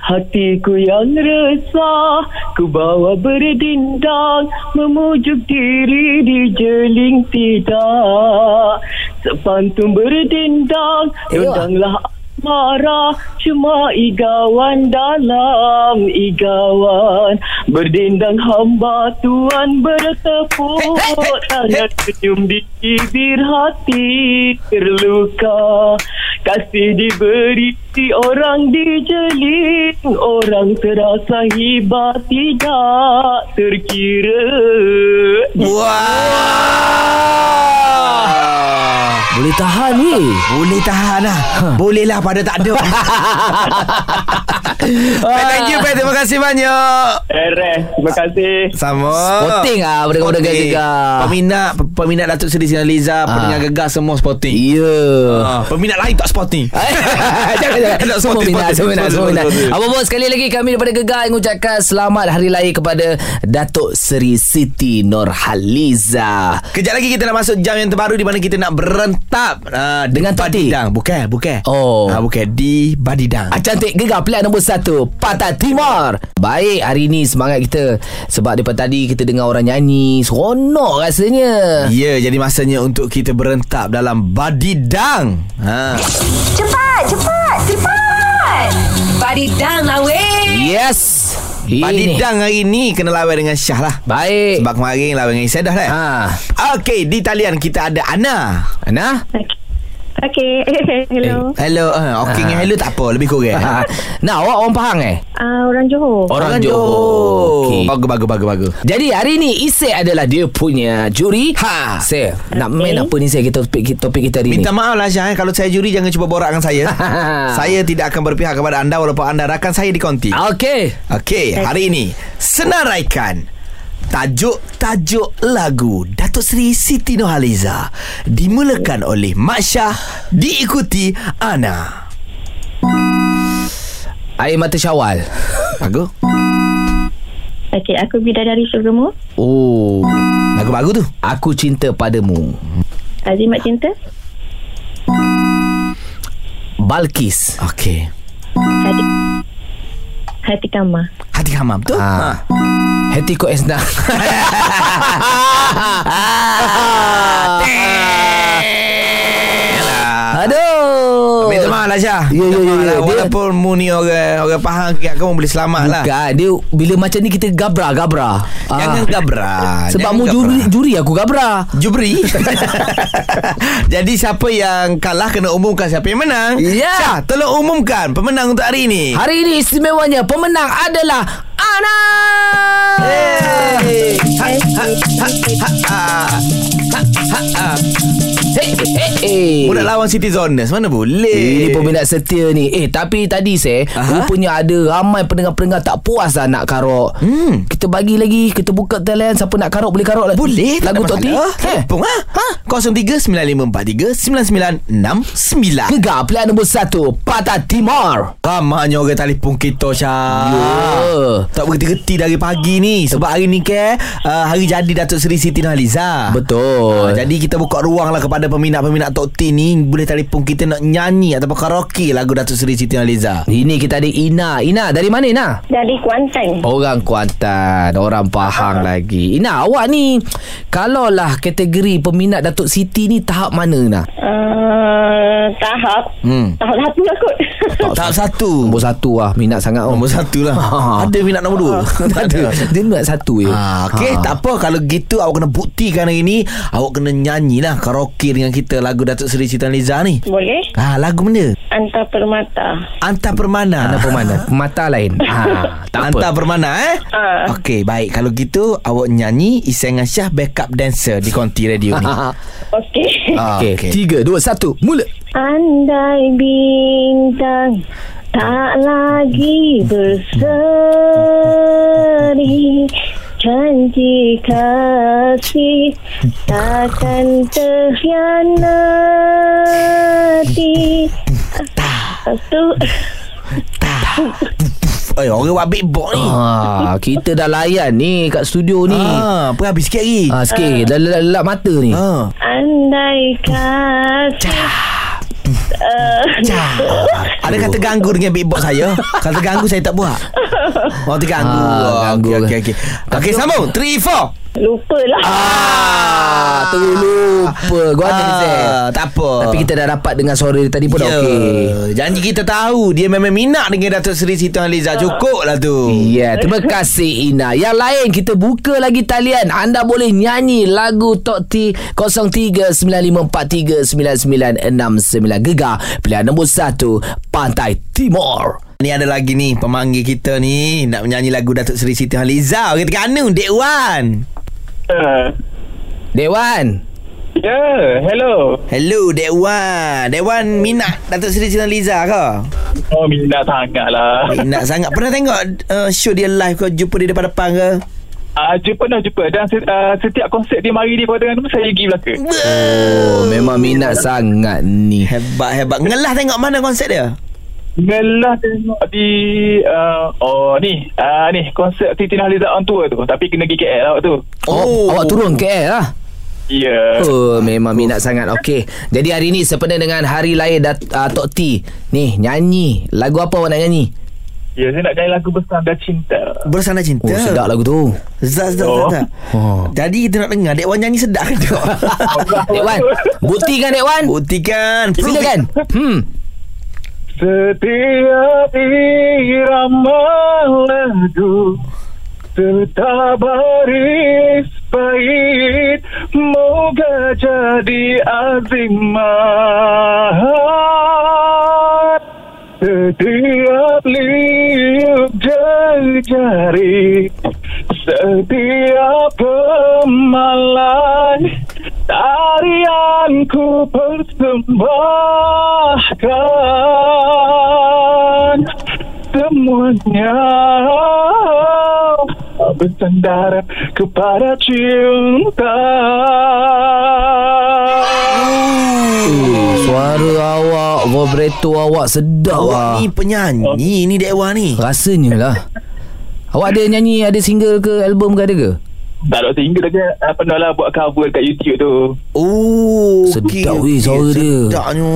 Speaker 7: Hatiku yang resah Ku bawa berdindang Memujuk diri dijeling tidak Sepantun berdindang
Speaker 2: Ewa.
Speaker 7: Marah Cuma igawan dalam igawan. Berdindang hamba Tuhan bertepuk. Tangan senyum di bibir hati terluka. Kasih diberi si orang dijeling Orang terasa hebat tidak terkira.
Speaker 1: Wah.
Speaker 2: Boleh tahan ni.
Speaker 1: Boleh tahan lah. Boleh lah pada tak ada [LAUGHS] Pat, Thank you Pat. Terima kasih banyak.
Speaker 6: Eh, terima kasih.
Speaker 1: Sama.
Speaker 2: Sporting ah pendengar-pendengar
Speaker 1: Sporting.
Speaker 2: gegar.
Speaker 1: Peminat Peminat Datuk Seri Sinar Liza Pendengar gegar semua sporting.
Speaker 2: Ya.
Speaker 1: Ah, Peminat lain tak sporting. [LAUGHS]
Speaker 2: Jangan jangan. [LAUGHS]
Speaker 1: Tak,
Speaker 2: Semua
Speaker 1: sporting,
Speaker 2: minat
Speaker 1: sporting,
Speaker 2: Semua minat
Speaker 1: sporting,
Speaker 2: Semua minat
Speaker 1: sporting.
Speaker 2: Apa pun sekali lagi Kami daripada Gegar Mengucapkan selamat hari lahir Kepada Datuk Seri Siti Nurhaliza
Speaker 1: Kejap lagi kita nak masuk jam yang terbaru Di mana kita nak berentap uh,
Speaker 2: Dengan Tok T?
Speaker 1: Badidang. Bukan Bukan.
Speaker 2: Oh.
Speaker 1: Ah, Bukan. Di Badidang.
Speaker 2: Ah, cantik. Gegar pilihan nombor satu Patah Timur Baik hari ni semangat kita Sebab daripada tadi kita dengar orang nyanyi Seronok rasanya
Speaker 1: Ya, jadi masanya untuk kita berentap dalam Badidang. Ha.
Speaker 4: Cepat, cepat, cepat. Badidang lah weh.
Speaker 2: Yes
Speaker 1: Badidang hari ni kena lawan dengan Syah lah.
Speaker 2: Baik
Speaker 1: Sebab kemarin lawan dengan Isedah lah.
Speaker 2: ha.
Speaker 1: Okey, di talian kita ada Ana.
Speaker 2: Ana
Speaker 7: Okey, [LAUGHS] hello.
Speaker 1: Eh, hello. Uh, Okey dengan hello tak apa, lebih kurang.
Speaker 2: ha. Nah awak orang Pahang eh
Speaker 7: Uh, orang Johor.
Speaker 2: Orang Johor Okey.
Speaker 1: Bagus, bagus, bagus, bagus.
Speaker 2: Jadi hari ni Isik adalah dia punya juri
Speaker 1: Ha.
Speaker 2: Saya Nak main apa ni saya kita topik, topik kita hari
Speaker 1: Minta
Speaker 2: ni
Speaker 1: maaf lah Syah eh, Kalau saya juri Jangan cuba borak dengan saya [LAUGHS] Saya tidak akan berpihak kepada anda Walaupun anda rakan saya di konti
Speaker 2: Okey
Speaker 1: Okey, hari ini senaraikan tajuk-tajuk lagu Datuk Seri Siti Nurhaliza dimulakan oleh Mak Syah diikuti Ana.
Speaker 2: Air mata syawal
Speaker 1: Bagus.
Speaker 7: Okey, aku bidadari surgamu.
Speaker 2: Oh
Speaker 1: Lagu bagus tu.
Speaker 2: Aku cinta padamu
Speaker 7: Azimat cinta.
Speaker 2: Balkis
Speaker 1: Okey.
Speaker 7: Hati Hati kama.
Speaker 1: Hati hamam tu.
Speaker 2: ha. Hati ko esna Aduh
Speaker 1: Minta maaf lah Syah
Speaker 2: Ya, ya, ya, ya. Dia-
Speaker 1: Walaupun mu ni orang Orang faham Kamu boleh selamat lah
Speaker 2: Bukan Dia bila macam ni kita gabra Gabra
Speaker 1: Jangan
Speaker 2: Ah.
Speaker 1: gabra
Speaker 2: Sebab
Speaker 1: Jangan
Speaker 2: mu
Speaker 1: gabra.
Speaker 2: juri Juri aku gabra
Speaker 1: Jubri [LAUGHS] Jadi siapa yang kalah Kena umumkan siapa yang menang
Speaker 2: Ya.
Speaker 1: Syah tolong umumkan Pemenang untuk hari ini
Speaker 2: Hari ini istimewanya Pemenang adalah Ana
Speaker 1: Hey. Ha, ha, ha, ha, ha. Ha, ha, ha.
Speaker 2: Hey, hey, hey.
Speaker 1: Mu nak lawan Siti Zoners Mana boleh
Speaker 2: Ini peminat setia ni Eh tapi tadi saya
Speaker 1: Aha.
Speaker 2: Rupanya ada ramai pendengar-pendengar Tak puas lah nak karok
Speaker 1: Hmm.
Speaker 2: Kita bagi lagi Kita buka talian Siapa nak karok boleh karok lah
Speaker 1: Boleh
Speaker 2: Lagu Tok T
Speaker 1: masalah.
Speaker 2: Eh
Speaker 1: Telefon ha? ha? 03-9543-9969
Speaker 2: Gegar pilihan nombor satu Patah Timur
Speaker 1: Ramanya orang telefon kita Syah
Speaker 2: Ya.
Speaker 1: Tak berhenti-henti dari pagi ni Sebab hari ni ke uh, Hari jadi Datuk Seri Siti Nurhaliza
Speaker 2: Betul
Speaker 1: Ah, jadi kita buka ruang lah kepada peminat-peminat Tok T ni Boleh telefon kita nak nyanyi Ataupun karaoke Lagu Datuk Seri Siti Nurhaliza
Speaker 2: Ini kita ada Ina. Ina dari mana Ina?
Speaker 7: Dari Kuantan.
Speaker 2: Orang Kuantan Orang Pahang lagi Ina awak ni Kalaulah kategori peminat Datuk Siti ni Tahap mana Ina?
Speaker 7: Uh, tahap.
Speaker 1: Hmm.
Speaker 7: Tahap satu lah kot.
Speaker 1: Tahap satu
Speaker 2: Nombor satu lah Minat sangat oh.
Speaker 1: Nombor satu lah
Speaker 2: Ah. [LAUGHS]
Speaker 1: Ada minat nombor dua [LAUGHS]
Speaker 2: Tak ada Dia minat satu je
Speaker 1: Ha, Okey,
Speaker 2: Ha.
Speaker 1: tak apa Kalau gitu awak kena buktikan hari ni Awak kena nyanyi lah Karaoke dengan kita Lagu Datuk Seri Siti Nurhaliza ni
Speaker 7: Boleh?
Speaker 1: Ha, lagu mana?
Speaker 7: Anta Permata.
Speaker 1: Anta Permana
Speaker 2: Anda pemana Mata lain [LAUGHS] ha, Tak
Speaker 1: Anta
Speaker 2: apa
Speaker 1: Permana eh
Speaker 7: Ah.
Speaker 1: Okey baik Kalau gitu Awak nyanyi Isengan Syah Backup dancer Di Konti Radio ni [LAUGHS]
Speaker 7: Okey.
Speaker 1: Ah,
Speaker 2: Okey
Speaker 1: okey.
Speaker 2: Tiga Dua Satu Mula
Speaker 7: Andai bintang tak lagi berseri Janji kasih takkan terhianati Lepas tu
Speaker 1: Eh orang buat big boy ni
Speaker 2: Ah, kita dah layan ni kat studio ni.
Speaker 1: Ah, apa habis sikit lagi
Speaker 2: Ah, sikit dah lelap, lelap mata ni.
Speaker 1: Ah.
Speaker 7: Andai kasih uh, [LAUGHS]
Speaker 1: Ada kata ganggu dengan beatbox saya. Kata ganggu saya tak buat. Oh terganggu
Speaker 2: Ah,
Speaker 1: oh,
Speaker 2: ganggu.
Speaker 1: Okey okey okey. Okey sambung. 3 4
Speaker 7: Lupa lah
Speaker 2: Ah, terlupa. Gua ada ni Zek.
Speaker 1: Tak apa
Speaker 2: Tapi kita dah dapat dengar suara dia tadi pun dah
Speaker 1: Ya,
Speaker 2: okey.
Speaker 1: Janji kita tahu Dia memang minat dengan Datuk Seri Siti Nurhaliza Cukup lah tu
Speaker 2: Ya, yeah, terima kasih Ina. Yang lain kita buka lagi talian. Anda boleh nyanyi lagu Tok T 0395439969 Gegar pilihan nombor 1 Pantai Timur.
Speaker 1: Ni ada lagi ni Pemanggil kita ni Nak menyanyi lagu Datuk Seri Siti Nurhaliza Kita kanu Dek Wan
Speaker 6: Uh, [LAUGHS]
Speaker 2: Dewan.
Speaker 6: ya, yeah, hello.
Speaker 1: Hello Dek Wan Dek Wan minat Datuk Seri Siti Nurhaliza ke?
Speaker 6: Oh, minat sangat lah.
Speaker 1: Minat sangat Pernah tengok uh, show dia live ke Jumpa dia depan-depan ke?
Speaker 6: Uh, jumpa dah jumpa Dan uh, setiap konsert dia mari di Kota Terengganu Saya pergi belaka
Speaker 2: Oh, memang minat sangat ni.
Speaker 1: Hebat-hebat Ngelah tengok mana konsert dia?
Speaker 6: Ngelah tengok di uh, Oh ni uh, Ni konsert Siti Nurhaliza on tour tu Tapi kena pergi KL awak tu
Speaker 2: Oh, awak turun KL lah.
Speaker 6: Ya yeah.
Speaker 2: Oh, memang minat sangat. Okey. Jadi hari ni sempena dengan hari lahir Dat, uh, Tok T. Ni, nyanyi. Lagu apa awak nak nyanyi?
Speaker 6: Ya yeah, saya nak nyanyi lagu Bersanda Cinta
Speaker 1: Bersana cinta
Speaker 2: Oh, sedap lagu tu.
Speaker 1: Sedap sedap
Speaker 6: Oh.
Speaker 1: sedap
Speaker 2: Oh.
Speaker 1: Jadi kita nak dengar Dek Wan nyanyi sedap ke tak? [LAUGHS] [LAUGHS]
Speaker 2: Dek Wan, buktikan Dek Wan.
Speaker 1: Buktikan.
Speaker 2: Silakan. Hmm.
Speaker 6: Setiap irama lagu Serta baris bait Moga jadi azimat Setiap liuk jari Setiap kemalan Tarianku persembahkan Semuanya Bersandar kepada cinta
Speaker 2: Suara awak, vibrato awak sedap
Speaker 1: Awak
Speaker 2: lah.
Speaker 1: ni penyanyi ni Dek Wan ni
Speaker 2: Rasanya lah. Awak ada nyanyi, ada single ke, album ke ada ke?
Speaker 6: Tak ada single saja uh, Pernah lah buat cover kat YouTube tu
Speaker 1: Oh
Speaker 2: Sedap
Speaker 1: okey,
Speaker 2: weh suara dia.
Speaker 1: Sedapnya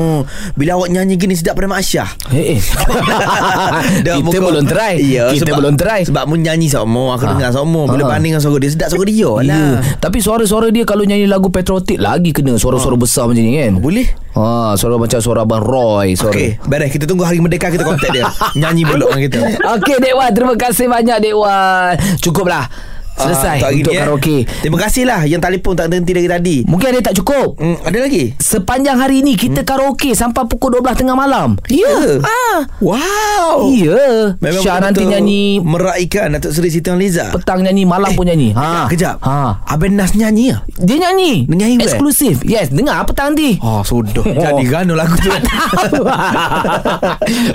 Speaker 1: Bila awak nyanyi gini Sedap pada Mak Syah
Speaker 2: Eh, eh. [LAUGHS] Kita
Speaker 1: muka-
Speaker 2: belum try.
Speaker 1: Ya,
Speaker 2: kita
Speaker 1: sebab,
Speaker 2: belum try.
Speaker 1: Sebab mu nyanyi sama Aku
Speaker 2: Ha.
Speaker 1: dengar sama Bila
Speaker 2: Ha.
Speaker 1: banding dengan suara dia Sedap suara dia lah
Speaker 2: Tapi suara-suara dia kalau nyanyi lagu patriotik lagi kena suara-suara besar macam ni kan.
Speaker 1: Boleh
Speaker 2: Ha, suara macam suara Abang Roy, suara.
Speaker 1: Okey Beres kita tunggu hari merdeka Kita kontak dia [LAUGHS] Nyanyi belok dengan kita
Speaker 2: Okey Dek Wan, terima kasih banyak Dek Wan. Cukuplah. Selesai
Speaker 1: Ah,
Speaker 2: untuk
Speaker 1: ni, eh.
Speaker 2: karaoke.
Speaker 1: Terima kasih lah Yang telefon tak berhenti dari tadi
Speaker 2: Mungkin ada tak cukup.
Speaker 1: hmm, Ada lagi
Speaker 2: Sepanjang hari ni kita karaoke sampai pukul 12 tengah malam.
Speaker 1: Ya
Speaker 2: Ah.
Speaker 1: Wow
Speaker 2: Ya.
Speaker 1: Memang
Speaker 2: Syah nanti nyanyi
Speaker 1: Meraihkan Datuk Seri Siti Nurhaliza
Speaker 2: petang nyanyi, malam pun nyanyi.
Speaker 1: ha. Kejap
Speaker 2: Ha.
Speaker 1: Abang Nas nyanyi ya?
Speaker 2: Dia nyanyi.
Speaker 1: Dia nyanyi where?
Speaker 2: Eksklusif. Yes, dengar petang nanti.
Speaker 1: Oh sudah Jadi kan lagu tu [LAUGHS]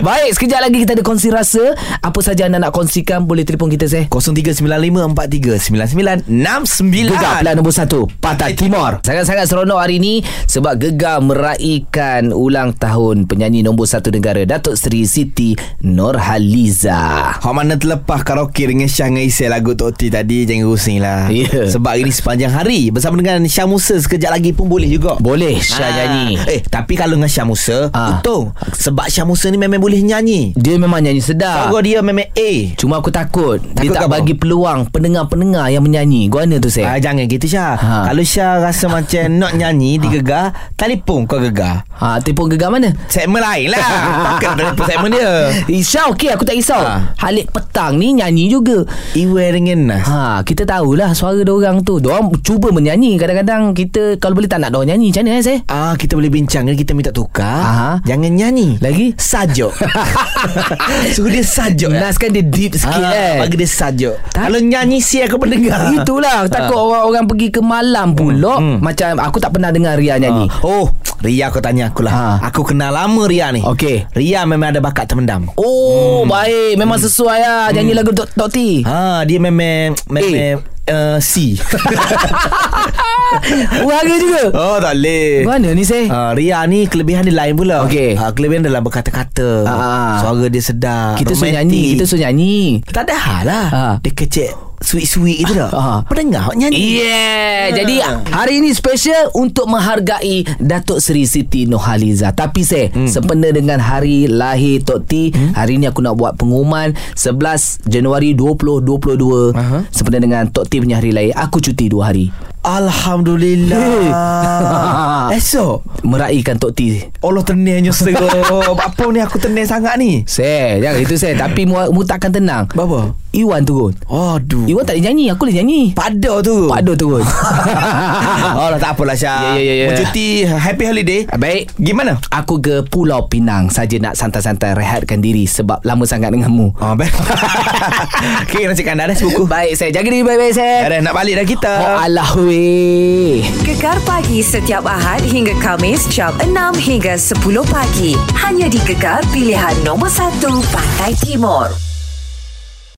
Speaker 2: Baik, sekejap lagi kita ada kongsi rasa. Apa saja anda nak kongsikan boleh telefon kita saya.
Speaker 1: 039543 0399699969.
Speaker 2: Gegar pilihan nombor satu Pantai Timur Sangat-sangat seronok hari ini Sebab Gegar meraihkan Ulang tahun Penyanyi nombor satu negara Datuk Seri Siti Nurhaliza
Speaker 1: Hak mana terlepas karaoke dengan Syah dengan Isai lagu Tok T tadi Jangan rusing lah
Speaker 2: Ya.
Speaker 1: Sebab ini sepanjang hari Bersama dengan Syah Musa Sekejap lagi pun boleh juga
Speaker 2: Boleh Syah
Speaker 1: Ah.
Speaker 2: nyanyi
Speaker 1: Eh tapi kalau dengan Syah Musa
Speaker 2: Ah.
Speaker 1: Betul Sebab Syah Musa ni memang boleh nyanyi
Speaker 2: Dia memang nyanyi sedap
Speaker 1: Suara dia memang A
Speaker 2: Cuma aku takut, Dia
Speaker 1: Takut
Speaker 2: tak
Speaker 1: apa?
Speaker 2: bagi peluang Pendengar-pendengar yang menyanyi Guana tu saya
Speaker 1: Ah, jangan gitu Syah
Speaker 2: Ha.
Speaker 1: Kalau Syah rasa macam [LAUGHS] Nak nyanyi di Gegar Telefon kau Gegar
Speaker 2: ha, Telefon gegar mana?
Speaker 1: Segmen lain lah [LAUGHS] Takkan telefon segmen dia
Speaker 2: Risau okey aku tak risau
Speaker 1: Ha.
Speaker 2: Halik petang ni nyanyi juga
Speaker 1: Iwe dengan Nas
Speaker 2: Ha, kita tahulah suara orang tu. Diorang cuba menyanyi. Kadang-kadang kita kalau boleh tak nak diorang nyanyi. Macam mana eh, saya?
Speaker 1: Ah kita boleh bincang kan kita minta tukar.
Speaker 2: Aha.
Speaker 1: Jangan nyanyi.
Speaker 2: Lagi?
Speaker 1: Sajuk. [LAUGHS] Suruh dia sajuk.
Speaker 2: Nas kan dia deep sikit
Speaker 1: ah,
Speaker 2: eh.
Speaker 1: Bagi dia sajuk.
Speaker 2: Tak-
Speaker 1: Kalau nyanyi si aku pendengar. [LAUGHS]
Speaker 2: Itulah Takut orang-orang pergi ke malam pula
Speaker 1: Hmm, hmm.
Speaker 2: Macam aku tak pernah dengar Ria nyanyi
Speaker 1: Ah. Oh, Ria kau tanya aku lah.
Speaker 2: Ha.
Speaker 1: Aku kenal lama Ria ni.
Speaker 2: Okey.
Speaker 1: Ria memang ada bakat terpendam.
Speaker 2: Oh baik Memang sesuai lah Nyanyi lagu Tok Tok T
Speaker 1: Ha, dia memang memang uh, C. [LAUGHS]
Speaker 2: Warga juga
Speaker 1: oh, tak boleh.
Speaker 2: Mana ni saya?
Speaker 1: Uh, Ria ni kelebihan dia lain pula
Speaker 2: Okey.
Speaker 1: uh, Kelebihan dalam berkata-kata
Speaker 2: Ah.
Speaker 1: Suara dia sedap
Speaker 2: Kita suruh nyanyi Kita suruh nyanyi
Speaker 1: Tak ada hal lah
Speaker 2: Ha.
Speaker 1: Dia kecek Sweet-sweet gitu tak
Speaker 2: Ah.
Speaker 1: Pendengar awak nyanyi
Speaker 2: Yeah Jadi hari ini special Untuk menghargai Datuk Seri Siti Nurhaliza Tapi saya hmm. Sempena dengan hari lahir Tok T hmm? Hari ini aku nak buat pengumuman 11 Januari 2022
Speaker 1: Aha.
Speaker 2: Sempena dengan Tok T punya hari lahir Aku cuti 2 hari
Speaker 1: Alhamdulillah. [LAUGHS] Esok.
Speaker 2: Meraihkan Tok T.
Speaker 1: Allah tenangnya [LAUGHS] Apa ni aku tenang sangat ni?
Speaker 2: Saya Jangan itu saya Tapi mu, mu takkan tenang.
Speaker 1: Berapa?
Speaker 2: Iwan turun.
Speaker 1: Aduh.
Speaker 2: Iwan tak boleh nyanyi Aku boleh nyanyi.
Speaker 1: Pada tu
Speaker 2: Padu turun. [LAUGHS]
Speaker 1: Oh lah tak apalah Syah.
Speaker 2: Ya, ya, ya, ya.
Speaker 1: Mau cuti Happy holiday.
Speaker 2: Baik.
Speaker 1: Gimana?
Speaker 2: Aku ke Pulau Pinang Saja nak santai-santai Rehatkan diri Sebab lama sangat denganmu.
Speaker 1: Oh baik. Okay nak cakap anda dah sebuku
Speaker 2: Baik saya Jaga diri baik-baik saya
Speaker 1: nak balik dah kita.
Speaker 2: Oh alah weh
Speaker 4: Gegar pagi setiap Ahad hingga Kamis jam 6 hingga 10 pagi. Hanya di Gegar pilihan nombor 1 Pantai Timur.